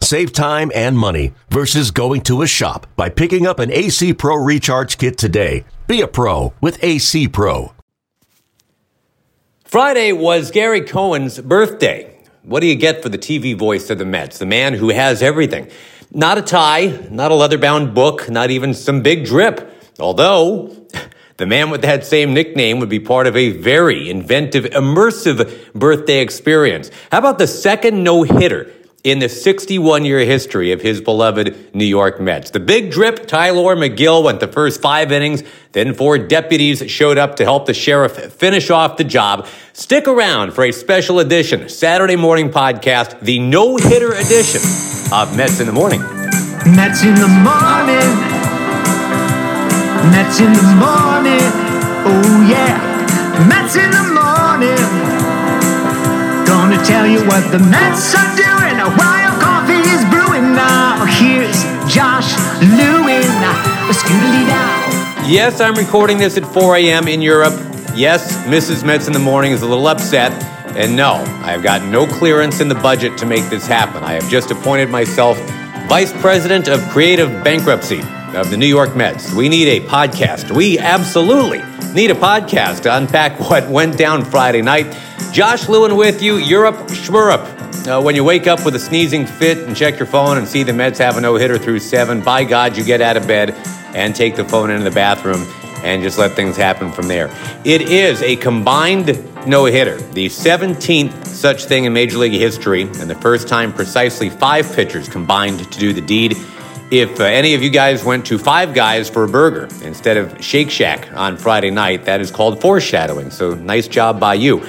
Save time and money versus going to a shop by picking up an AC Pro Recharge Kit today. Be a pro with AC Pro. Friday was Gary Cohen's birthday. What do you get for the TV voice of the Mets? The man who has everything. Not a tie, not a leather bound book, not even some big drip. Although, the man with that same nickname would be part of a very inventive, immersive birthday experience. How about the second no hitter in the 61 year history of his beloved New York Mets. The big drip, Tylor Megill went the first five innings, then four deputies showed up to help the sheriff finish off the job. Stick around for a special edition, Saturday morning podcast, the no hitter edition of Mets in the Morning. Mets in the morning. Mets in the morning. Oh yeah. Mets in the morning. Gonna tell you what the Mets are doing Yes, I'm recording this at 4 a.m. in Europe. Yes, Mrs. Mets in the morning is a little upset. And no, I have got no clearance in the budget to make this happen. I have just appointed myself Vice President of Creative Bankruptcy of the New York Mets. We need a podcast. We absolutely need a podcast to unpack what went down Friday night. Josh Lewin with you, Europe Schmurup. Uh, when you wake up with a sneezing fit and check your phone and see the Mets have a no hitter through seven, by God, you get out of bed and take the phone into the bathroom and just let things happen from there. It is a combined no hitter, the 17th such thing in Major League history, and the first time precisely five pitchers combined to do the deed. If uh, any of you guys went to Five Guys for a burger instead of Shake Shack on Friday night, that is called foreshadowing. So nice job by you.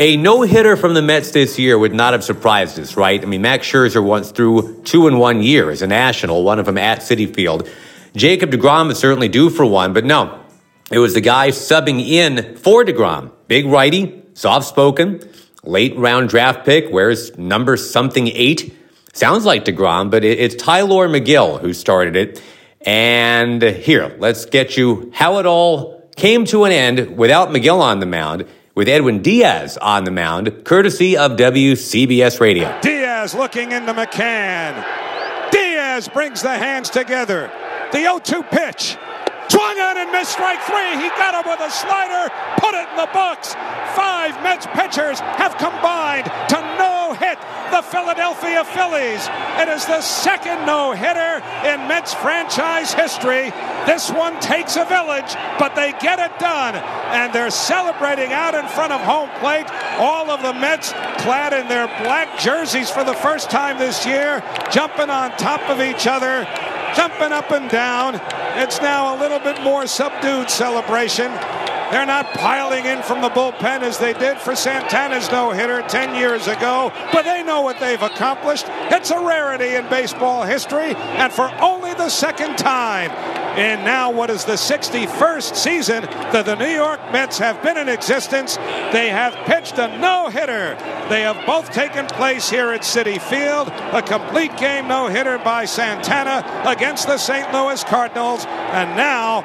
A no hitter from the Mets this year would not have surprised us, right? I mean, Max Scherzer once threw two in one year as a national, one of them at Citi Field. Jacob DeGrom is certainly due for one, but no, it was the guy subbing in for DeGrom. Big righty, soft spoken, late round draft pick, wears number something eight. Sounds like DeGrom, but it's Tylor Megill who started it. And here, let's get you how it all came to an end without Megill on the mound with Edwin Diaz on the mound, courtesy of WCBS Radio. Diaz looking into McCann. Diaz brings the hands together. The 0 2 pitch. Swung on and missed strike three. He got him with a slider, put it in the box. Five Mets pitchers have combined to no hit the Philadelphia Phillies. It is the second no hitter in Mets franchise history. This one takes a village, but they get it done. And they're celebrating out in front of home plate. All of the Mets clad in their black jerseys for the first time this year, jumping on top of each other jumping up and down. It's now a little bit more subdued celebration. They're not piling in from the bullpen as they did for Santana's no hitter 10 years ago, but they know what they've accomplished. It's a rarity in baseball history, and for only the second time in now what is the 61st season that the New York Mets have been in existence, they have pitched a no hitter. They have both taken place here at Citi Field. A complete game no hitter by Santana against the St. Louis Cardinals, and now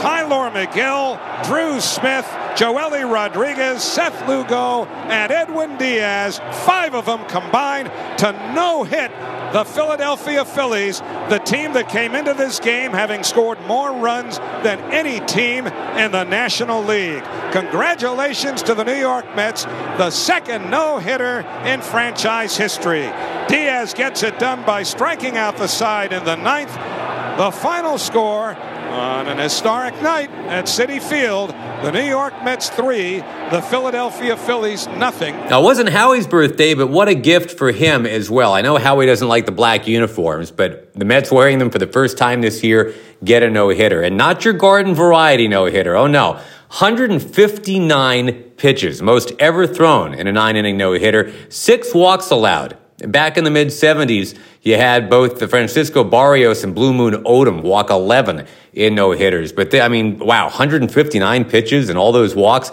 Tylor Megill, Drew Smith, Joely Rodriguez, Seth Lugo, and Edwin Diaz, five of them combined to no hit the Philadelphia Phillies, the team that came into this game having scored more runs than any team in the National League. Congratulations to the New York Mets, the second no hitter in franchise history. Diaz gets it done by striking out the side in the ninth. The final score on an historic night at Citi Field, the New York Mets three, the Philadelphia Phillies nothing. Now, it wasn't Howie's birthday, but what a gift for him as well. I know Howie doesn't like the black uniforms, but the Mets wearing them for the first time this year get a no hitter. And not your garden variety no hitter. Oh, no. 159 pitches, most ever thrown in a nine inning no hitter, six walks allowed Back in the mid 70s, you had both the Francisco Barrios and Blue Moon Odom walk 11 in no hitters. But they, I mean, wow, 159 pitches and all those walks.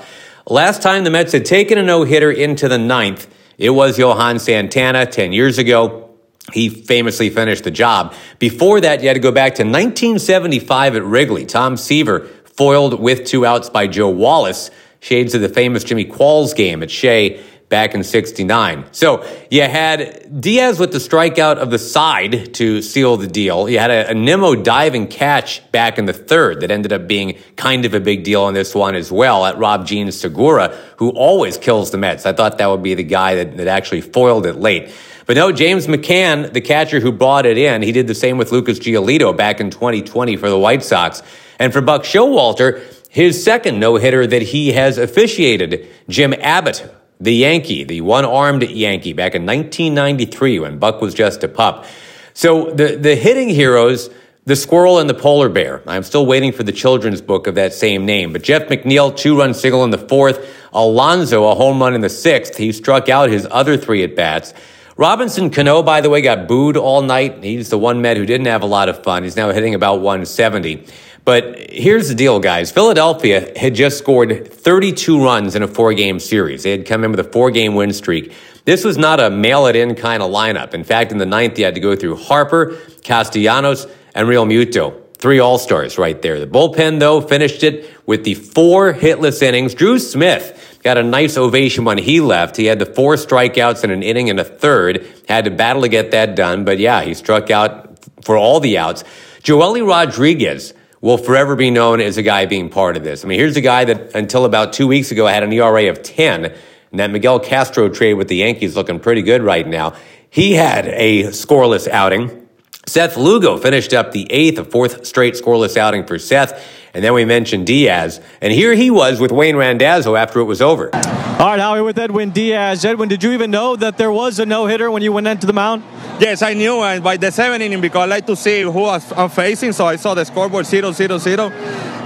Last time the Mets had taken a no hitter into the ninth, it was Johan Santana 10 years ago. He famously finished the job. Before that, you had to go back to 1975 at Wrigley. Tom Seaver foiled with two outs by Joe Wallis, shades of the famous Jimmy Qualls game at Shea back in 69. So you had Diaz with the strikeout of the side to seal the deal. You had a, a Nimmo diving catch back in the third that ended up being kind of a big deal on this one as well at Rob Jean Segura, who always kills the Mets. I thought that would be the guy that, that actually foiled it late. But no, James McCann, the catcher who brought it in, he did the same with Lucas Giolito back in 2020 for the White Sox. And for Buck Showalter, his second no hitter that he has officiated, Jim Abbott, the Yankee, the one armed Yankee back in 1993 when Buck was just a pup. So the, the hitting heroes, the squirrel and the polar bear. I'm still waiting for the children's book of that same name. But Jeff McNeil, two run single in the fourth. Alonso, a home run in the sixth. He struck out his other three at bats. Robinson Cano, by the way, got booed all night. He's the one Met who didn't have a lot of fun. He's now hitting about 170. But here's the deal, guys. Philadelphia had just scored 32 runs in a four game series. They had come in with a four game win streak. This was not a mail it in kind of lineup. In fact, in the ninth, they had to go through Harper, Castellanos, and Realmuto. Three All Stars right there. The bullpen, though, finished it with the four hitless innings. Drew Smith got a nice ovation when he left. He had the four strikeouts in an inning and a third. Had to battle to get that done, but yeah, he struck out for all the outs. Joely Rodriguez will forever be known as a guy being part of this. I mean, here's a guy that until about two weeks ago had an ERA of 10, and that Miguel Castro trade with the Yankees looking pretty good right now. He had a scoreless outing. Seth Lugo finished up the eighth, a fourth straight scoreless outing for Seth. And then we mentioned Diaz. And here he was with Wayne Randazzo after it was over. All right, Howie, with Edwin Diaz. Edwin, did you even know that there was a no hitter when you went into the mound? Yes, I knew, and by the seventh inning, because I like to see who I'm facing, so I saw the scoreboard 0 0 0.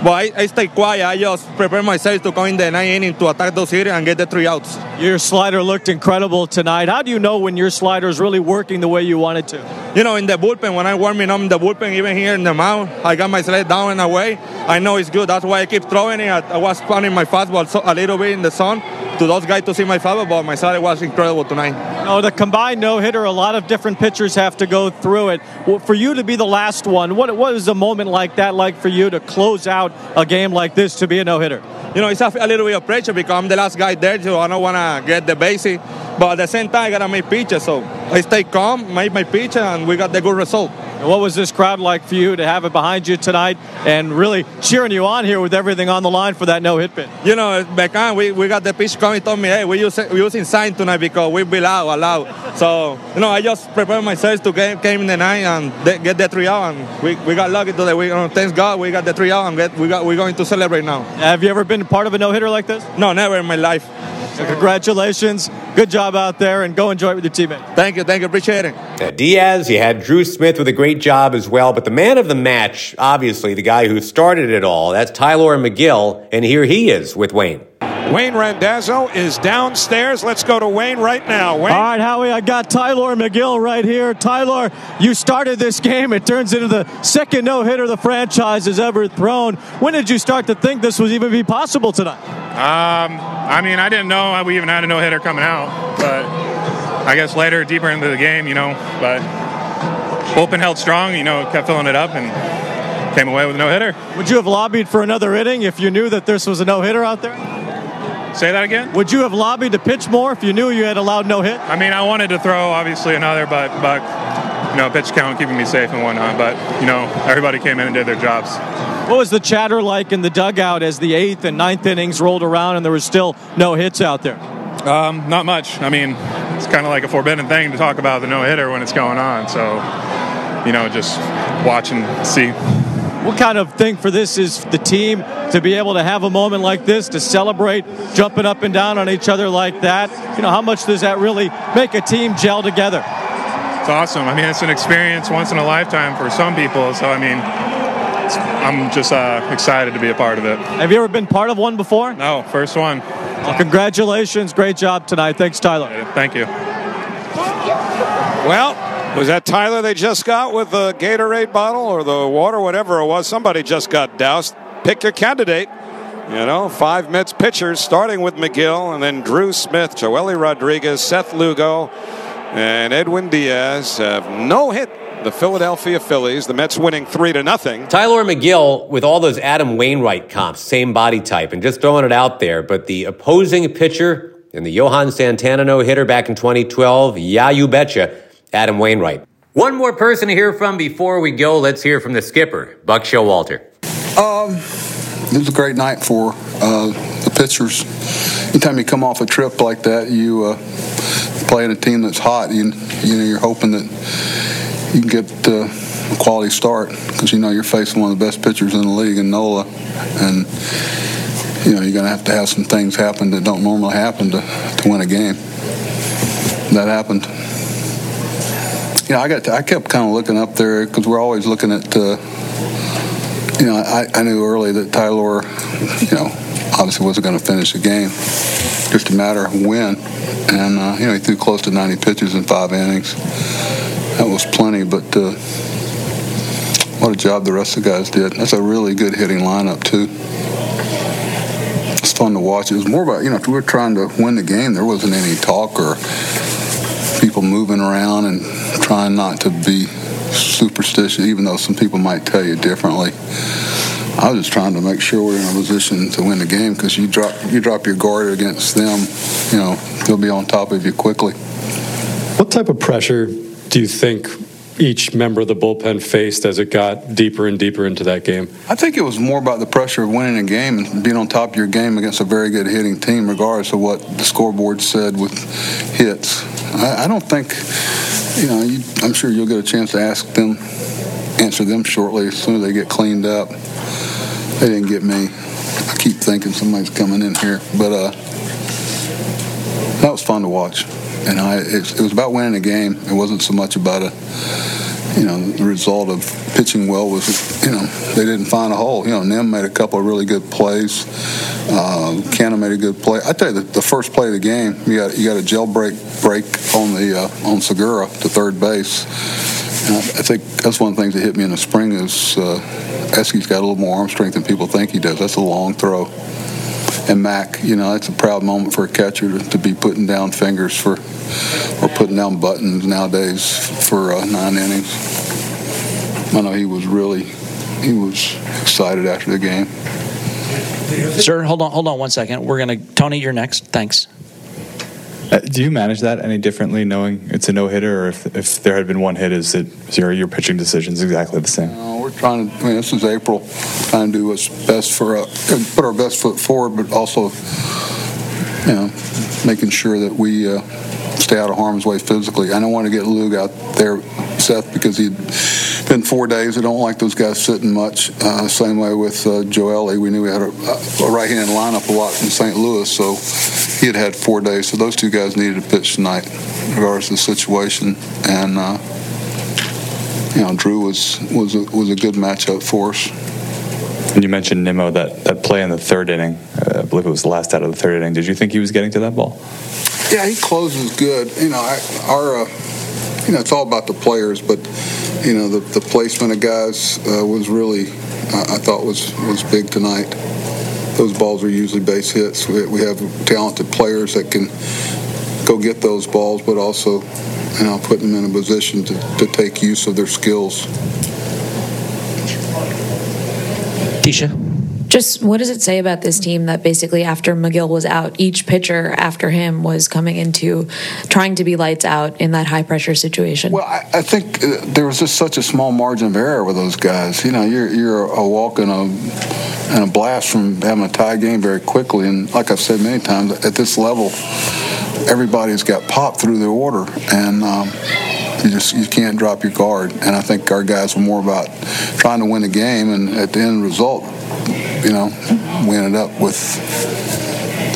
But I, I stay quiet. I just prepare myself to go in the ninth inning to attack those hitters and get the three outs. Your slider looked incredible tonight. How do you know when your slider is really working the way you want it to? You know, in the bullpen, when I'm warming up in the bullpen, even here in the mound, I got my slide down and away. I know it's good. That's why I keep throwing it. I, I was pounding my fastball so, a little bit in the sun to those guys to see my fastball, but my slider was incredible tonight. Oh, the combined no hitter, a lot of different pitchers have to go through it. For you to be the last one, what, what is a moment like that like for you to close out a game like this to be a no hitter? You know, it's a, a, little bit of pressure because I'm the last guy there, so I don't want to get the basic. But at the same time, I got to make pitches. So I stay calm, make my pitch, and we got the good result. What was this crowd like for you to have it behind you tonight and really cheering you on here with everything on the line for that no hit pin? You know, Beckham, we, we got the pitch coming, told me, hey, we use, we using sign tonight because we be loud, loud. So, you know, I just prepared myself to game, came in the night and de- get the three out. And we, we got lucky today. We, you know, thanks God, we got the three out and get, we got, we're going to celebrate now. Have you ever been part of a no hitter like this? No, never in my life. So congratulations. Good job out there and go enjoy it with your teammates. Thank you. Thank you. Appreciate it. Uh, Diaz, you had Drew Smith with a great job as well, but the man of the match, obviously, the guy who started it all, that's Tylor Megill, and here he is with Wayne. Wayne Randazzo is downstairs. Let's go to Wayne right now. Wayne. All right, Howie, I got Tylor Megill right here. Tylor, you started this game. It turns into the second no hitter the franchise has ever thrown. When did you start to think this would even be possible tonight? Um, I mean, I didn't know we even had a no hitter coming out, but I guess later, deeper into the game, you know, but bullpen held strong, you know, kept filling it up and came away with a no hitter. Would you have lobbied for another inning if you knew that this was a no hitter out there? Say that again? Would you have lobbied to pitch more if you knew you had allowed no hit? I mean, I wanted to throw obviously another, but but you know, pitch count keeping me safe and whatnot. But you know, everybody came in and did their jobs. What was the chatter like in the dugout as the eighth and ninth innings rolled around and there was still no hits out there? Um, not much. I mean, it's kind of like a forbidden thing to talk about the no hitter when it's going on. So, you know, just watch and see. What kind of thing for this is the team to be able to have a moment like this to celebrate jumping up and down on each other like that? You know, how much does that really make a team gel together? It's awesome. I mean, it's an experience once in a lifetime for some people. So, I mean, I'm just uh, excited to be a part of it. Have you ever been part of one before? No, first one. Well, congratulations. Great job tonight. Thanks, Tylor. Thank you. Well, was that Tylor they just got with the Gatorade bottle or the water, whatever it was? Somebody just got doused. Pick your candidate. You know, five Mets pitchers, starting with Megill, and then Drew Smith, Joely Rodriguez, Seth Lugo, and Edwin Diaz have no hit the Philadelphia Phillies. The Mets winning three to nothing. Tylor Megill with all those Adam Wainwright comps, same body type, and just throwing it out there. But the opposing pitcher in the Johan Santana no hitter back in 2012, yeah, you betcha, Adam Wainwright. One more person to hear from before we go. Let's hear from the skipper, Buck Showalter. Um, it was a great night for uh, the pitchers. Anytime you come off a trip like that, you uh, playing a team that's hot. You, you know, you're hoping that you can get uh, a quality start because you know you're facing one of the best pitchers in the league in Nola, and you know you're going to have to have some things happen that don't normally happen to, to win a game. That happened. You know, I got to, I kept kind of looking up there because we're always looking at. Uh, you know, I, I knew early that Tylor, you know, obviously wasn't going to finish the game. Just a matter of when. And, uh, you know, he threw close to 90 pitches in five innings. That was plenty, but uh, what a job the rest of the guys did. That's a really good hitting lineup, too. It's fun to watch. It was more about, you know, if we were trying to win the game, there wasn't any talk or people moving around and trying not to be superstitious, even though some people might tell you differently. I was just trying to make sure we're in a position to win the game because you drop you drop your guard against them, you know, they'll be on top of you quickly. What type of pressure do you think each member of the bullpen faced as it got deeper and deeper into that game? I think it was more about the pressure of winning a game and being on top of your game against a very good hitting team, regardless of what the scoreboard said with hits. I, I don't think, you know, you, I'm sure you'll get a chance to ask them, answer them shortly as soon as they get cleaned up. They didn't get me. I keep thinking somebody's coming in here, but uh, that was fun to watch. And I, it, it was about winning a game. It wasn't so much about a, you know, the result of pitching well was, you know, they didn't find a hole. You know, Nim made a couple of really good plays. Uh, made a good play. I tell you, the, the first play of the game, you got you got a jailbreak break on the uh, on Segura to third base. And I, think that's one of the things that hit me in the spring is uh, Eske's got a little more arm strength than people think he does. That's a long throw. And Mac, you know, it's a proud moment for a catcher to, to be putting down fingers for or putting down buttons nowadays for uh, nine innings. I know he was really he was excited after the game. Sir, hold on, hold on one second. We're gonna Tony. You're next. Thanks. Uh, do you manage that any differently, knowing it's a no hitter, or if, if there had been one hit, is it your your pitching decisions exactly the same? No, we're trying to. I mean, this is April, trying to do what's best for uh, put our best foot forward, but also, you know, making sure that we uh, stay out of harm's way physically. I don't want to get Lug out there, Seth, because he'd been four days. I don't like those guys sitting much. Uh, same way with uh, Joely. We knew we had a, a right-hand lineup a lot in St. Louis, so he had had four days. So those two guys needed to pitch tonight, regardless of the situation. And uh, you know, Drew was was a, was a good matchup for us. And you mentioned Nimmo that that play in the third inning. Uh, I believe it was the last out of the third inning. Did you think he was getting to that ball? Yeah, he closes good. You know, I, our uh, you know it's all about the players, but you know the, the placement of guys uh, was really I, I thought was was big tonight. Those balls are usually base hits. We, we have talented players that can go get those balls, but also you know put them in a position to, to take use of their skills. Tisha. Just what does it say about this team that basically after Megill was out, each pitcher after him was coming into trying to be lights out in that high pressure situation? Well, I, I think uh, there was just such a small margin of error with those guys. You know, you're you're a walk and a and a blast from having a tie game very quickly. And like I've said many times, at this level, everybody's got popped through their order, and um, you just you can't drop your guard. And I think our guys were more about trying to win a game, and at the end result, you know, we ended up with.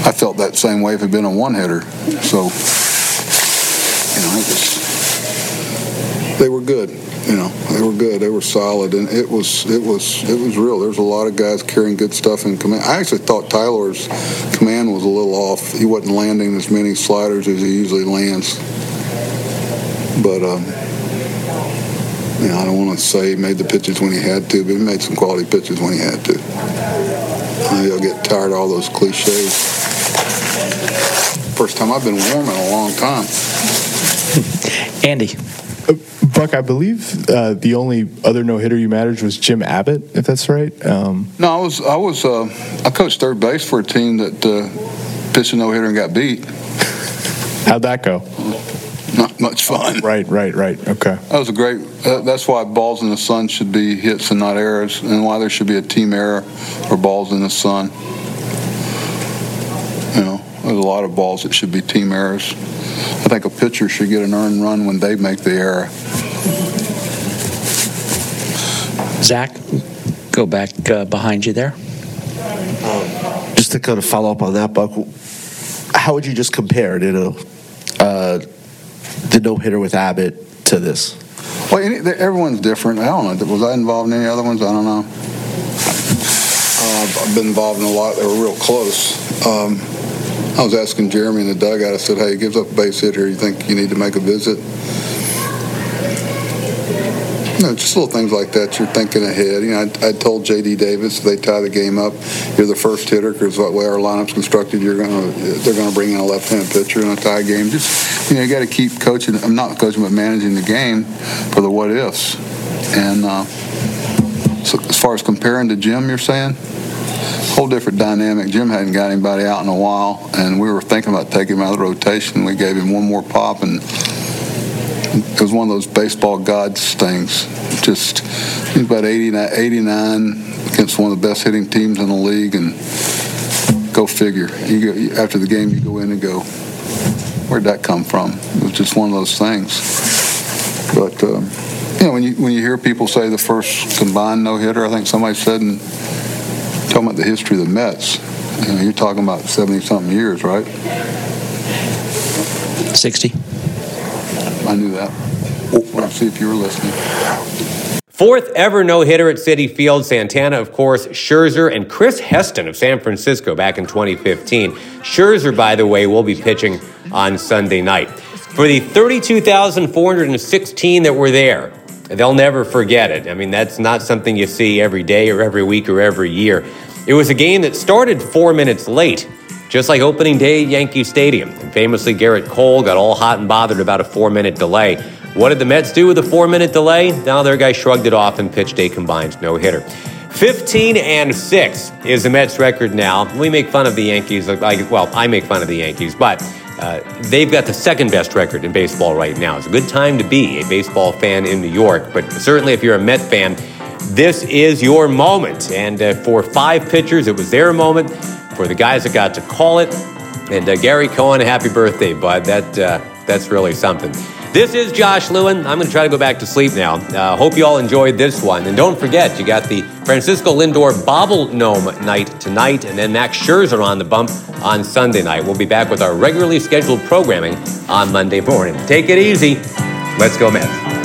I felt that same way if it had been a one hitter. So, you know, it was, they were good. You know, they were good. They were solid, and it was it was it was real. There's a lot of guys carrying good stuff in command. I actually thought Tylor's command was a little off. He wasn't landing as many sliders as he usually lands. But um, you know, I don't want to say he made the pitches when he had to, but he made some quality pitches when he had to. Maybe I'll get tired of all those cliches. First time I've been warm in a long time. Andy. Buck, I believe uh, the only other no hitter you managed was Jim Abbott, if that's right. Um, No, I was I was uh, I coached third base for a team that uh, pitched a no hitter and got beat. how'd that go? Not much fun. Right, right, right. Okay. That was a great. Uh, that's why balls in the sun should be hits and not errors, and why there should be a team error for balls in the sun. You know, there's a lot of balls that should be team errors. I think a pitcher should get an earned run when they make the error. Zach, go back uh, behind you there. Just to kind of follow up on that, Buck, how would you just compare, you know, uh, the no hitter with Abbott to this? Well, any, everyone's different. I don't know. Was I involved in any other ones? I don't know. Uh, I've been involved in a lot. They were real close. Um, I was asking Jeremy in the dugout. I said, "Hey, he gives up a base hit here. You think you need to make a visit?" You know, just little things like that. You're thinking ahead. You know, I, I told J.D. Davis if they tie the game up. You're the first hitter because the way our lineup's constructed, you're gonna they're gonna bring in a left-hand pitcher in a tie game. Just you know, you got to keep coaching. I'm not coaching, but managing the game for the what ifs. And uh, so as far as comparing to Jim, you're saying whole different dynamic. Jim hadn't got anybody out in a while, and we were thinking about taking him out of the rotation. We gave him one more pop, and it was one of those baseball gods things. Just he's about 89, 89 against one of the best hitting teams in the league, and go figure. You go, after the game, you go in and go, where'd that come from? It was just one of those things. But um, you know, when you when you hear people say the first combined no hitter, I think somebody said in talking about the history of the Mets. You know, you're talking about 70 something years, right? 60. I knew that. Well, see if you were listening. Fourth ever no hitter at Citi Field. Santana, of course, Scherzer, and Chris Heston of San Francisco back in 2015. Scherzer, by the way, will be pitching on Sunday night. For the 32,416 that were there, they'll never forget it. I mean, that's not something you see every day or every week or every year. It was a game that started four minutes late, just like opening day at Yankee Stadium. And famously, Gerrit Cole got all hot and bothered about a four minute delay. What did the Mets do with a four minute delay? Now their guy shrugged it off and pitched a combined no hitter. 15 and 6 is the Mets record now. We make fun of the Yankees. Like, well, I make fun of the Yankees, but uh, they've got the second best record in baseball right now. It's a good time to be a baseball fan in New York, but certainly if you're a Met fan, this is your moment. And uh, for five pitchers, it was their moment. For the guys that got to call it, and uh, Gary Cohen, happy birthday, bud. That uh, that's really something. This is Josh Lewin. I'm going to try to go back to sleep now. Uh, hope you all enjoyed this one. And don't forget, you got the Francisco Lindor Bobble Gnome night tonight, and then Max Scherzer on the bump on Sunday night. We'll be back with our regularly scheduled programming on Monday morning. Take it easy. Let's go, Mets.